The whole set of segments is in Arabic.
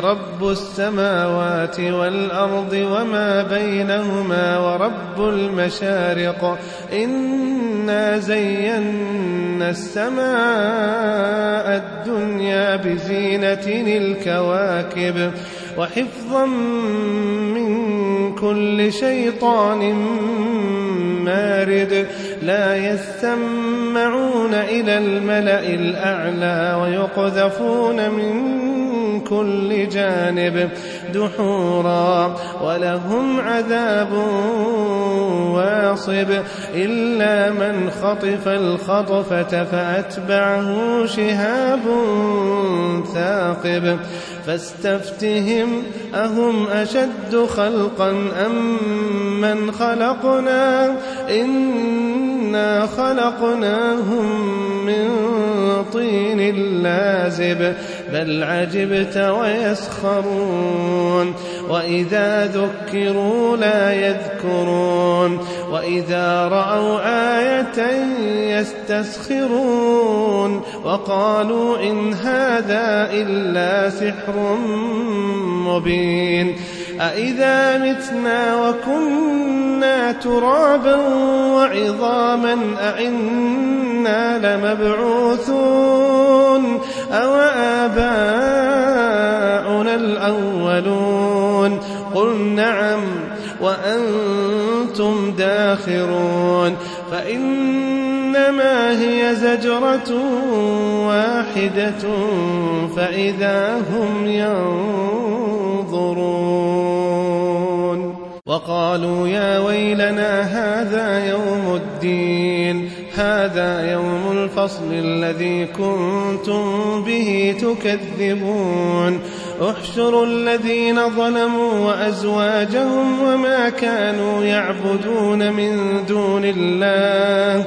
رب السماوات والأرض وما بينهما ورب المشارق. إنا زينا السماء الدنيا بزينة الكواكب وحفظا من كل شيطان مارد. لا يسمعون إلى الملأ الأعلى ويقذفون من كل جانب دحورا ولهم عذاب واصب إلا من خطف الخطفة فأتبعه شهاب ثاقب فاستفتهم أهم أشد خلقا أم من خلقنا إنا خلقناهم من طين لازب بل عجبت ويسخرون وإذا ذكروا لا يذكرون وإذا رأوا آية يستسخرون وقالوا إن هذا إلا سحر مبين أإذا متنا وكنا ترابا وعظاما أئنا لمبعوثون أو آباؤنا الأولون؟ قل نعم وأنتم داخرون. فإنما هي زجرة واحدة فإذا هم ينظرون. وقالوا يا الفصل الذي كنتم به تكذبون. احشروا الذين ظلموا وأزواجهم وما كانوا يعبدون من دون الله.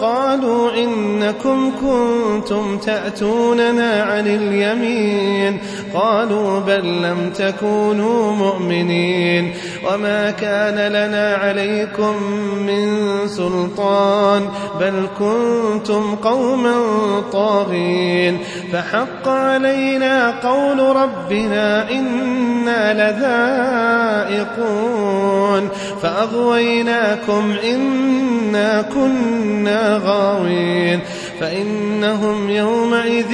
قالوا إنكم كنتم تأتوننا عن اليمين. قالوا بل لم تكونوا مؤمنين. وما كان لنا عليكم من سلطان. بل كنتم قوما طاغين. فحق علينا قول ربنا إنا لذائقون. فأغويناكم إنا كنا غاوين فإنهم يومئذ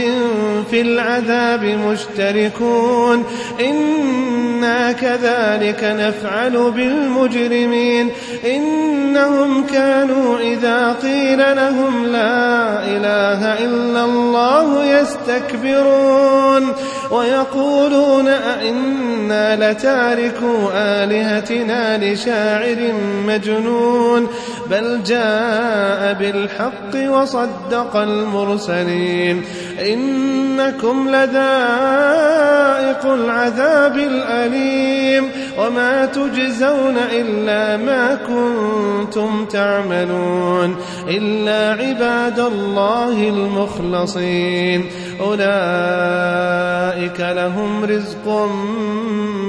في العذاب مشتركون. إنا كذلك نفعل بالمجرمين. إنهم كانوا إذا قيل لهم لا إله إلا الله يستكبرون. ويقولون أئنا لتاركوا آلهتنا لشاعر مجنون. بل جاء بالحق وصدق المرسلين. إنكم لذائق العذاب الأليم. وما تجزون إلا ما كنتم تعملون. إلا عباد الله المخلصين. أولئك لهم رزق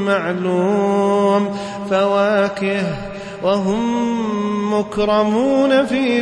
معلوم. فواكه. وهم مكرمون في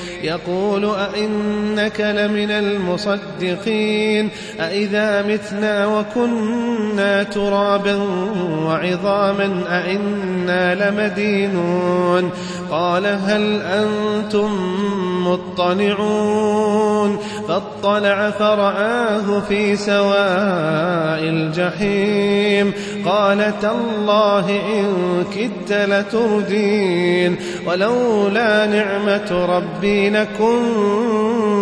يقول أئنك لمن المصدقين أئذا متنا وكنا ترابا وعظاما أئنا لمدينون قال هل أنتم مطلعون فاطلع فرآه في سواء الجحيم قال تالله إن كدت لتردين ولولا نعمة ربي بينكم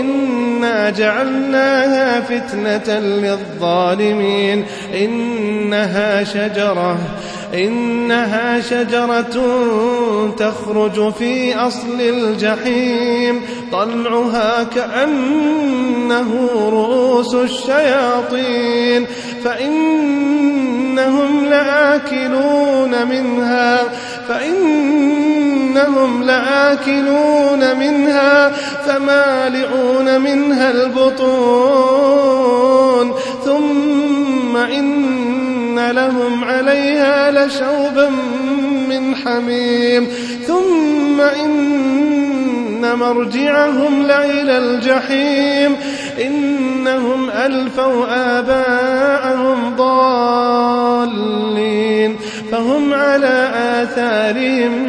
إنا جعلناها فتنة للظالمين. إنها شجرة. إنها شجرة تخرج في أصل الجحيم. طلعها كأنه رؤوس الشياطين. فإنهم لآكلون منها. فإنهم لآكلون منها فمالئون منها البطون ثم إن لهم عليها لشوبا من حميم ثم إن مرجعهم لإلى الجحيم إنهم ألفوا آباءهم ضالين فهم على آثارهم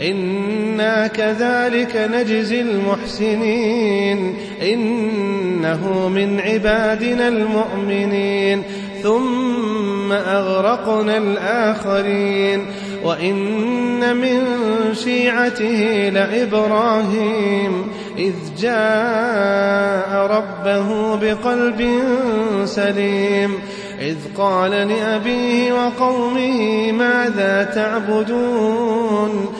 إنا كذلك نجزي المحسنين إنه من عبادنا المؤمنين ثم أغرقنا الآخرين وإن من شيعته لإبراهيم إذ جاء ربه بقلب سليم إذ قال لأبيه وقومه ماذا تعبدون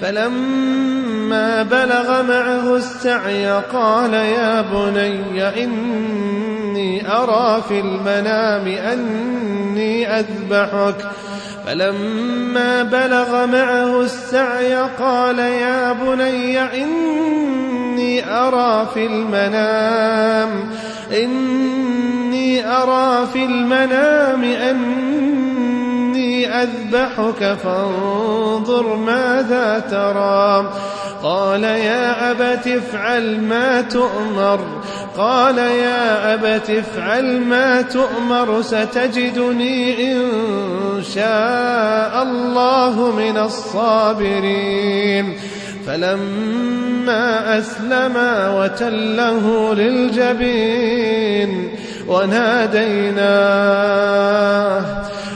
فلما بلغ معه السعي قال يا بني إني أرى في المنام أني أذبحك. فلما بلغ معه السعي قال يا بني إني أرى في المنام إني أرى في المنام أني أذبحك فانظر ماذا ترى. قال يا أبت افعل ما تؤمر. قال يا أبت افعل ما تؤمر ستجدني إن شاء الله من الصابرين. فلما أسلما وتله للجبين وناديناه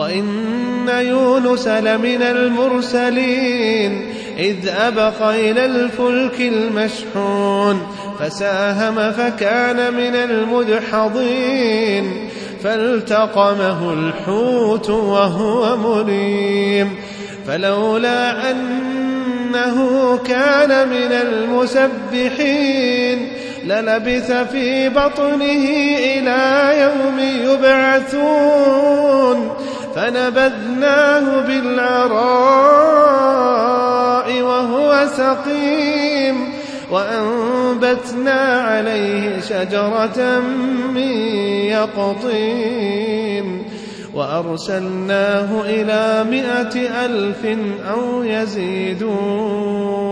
وإن يونس لمن المرسلين إذ أبق إلى الفلك المشحون فساهم فكان من المدحضين فالتقمه الحوت وهو مليم فلولا أنه كان من المسبحين للبث في بطنه إلى يوم يبعثون فنبذناه بالعراء وهو سقيم وأنبتنا عليه شجرة من يقطين وأرسلناه إلى مائة ألف أو يزيدون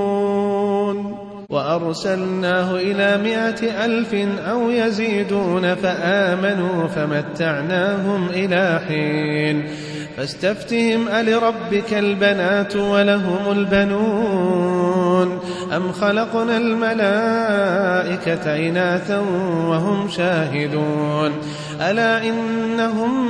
وأرسلناه إلى مائة ألف أو يزيدون فآمنوا فمتعناهم إلى حين. فاستفتهم ألربك البنات ولهم البنون؟ أم خلقنا الملائكة إناثا وهم شاهدون؟ ألا إنهم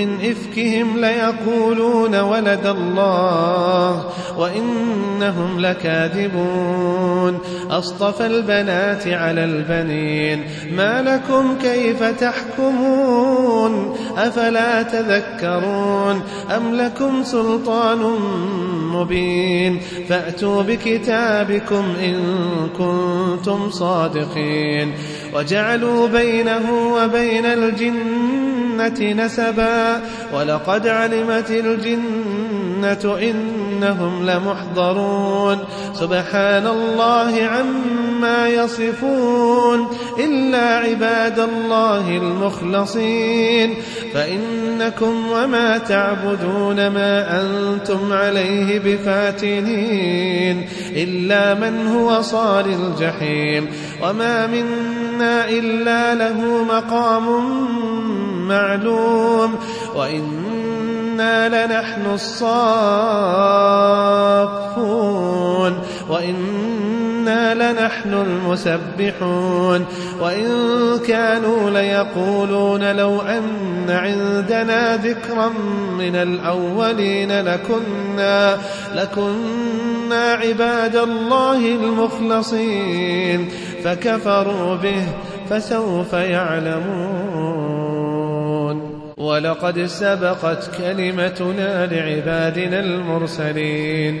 من إفكهم ليقولون ولد الله وإنهم لكاذبون أصطفى البنات على البنين ما لكم كيف تحكمون أفلا تذكرون أم لكم سلطان مبين فأتوا بكتابكم إن كنتم صادقين وجعلوا بينه وبين الجنة نسبا ولقد علمت الجنة إنهم لمحضرون. سبحان الله عما يصفون. إلا عباد الله المخلصين. فإنكم وما تعبدون ما أنتم عليه بفاتنين. إلا من هو صال الجحيم. وما منا إلا له مقام معلوم وإنا لنحن الصافون وإنا لنحن المسبحون وإن كانوا ليقولون لو أن عندنا ذكرا من الأولين لكنا لكنا عباد الله المخلصين فكفروا به فسوف يعلمون ولقد سبقت كلمتنا لعبادنا المرسلين.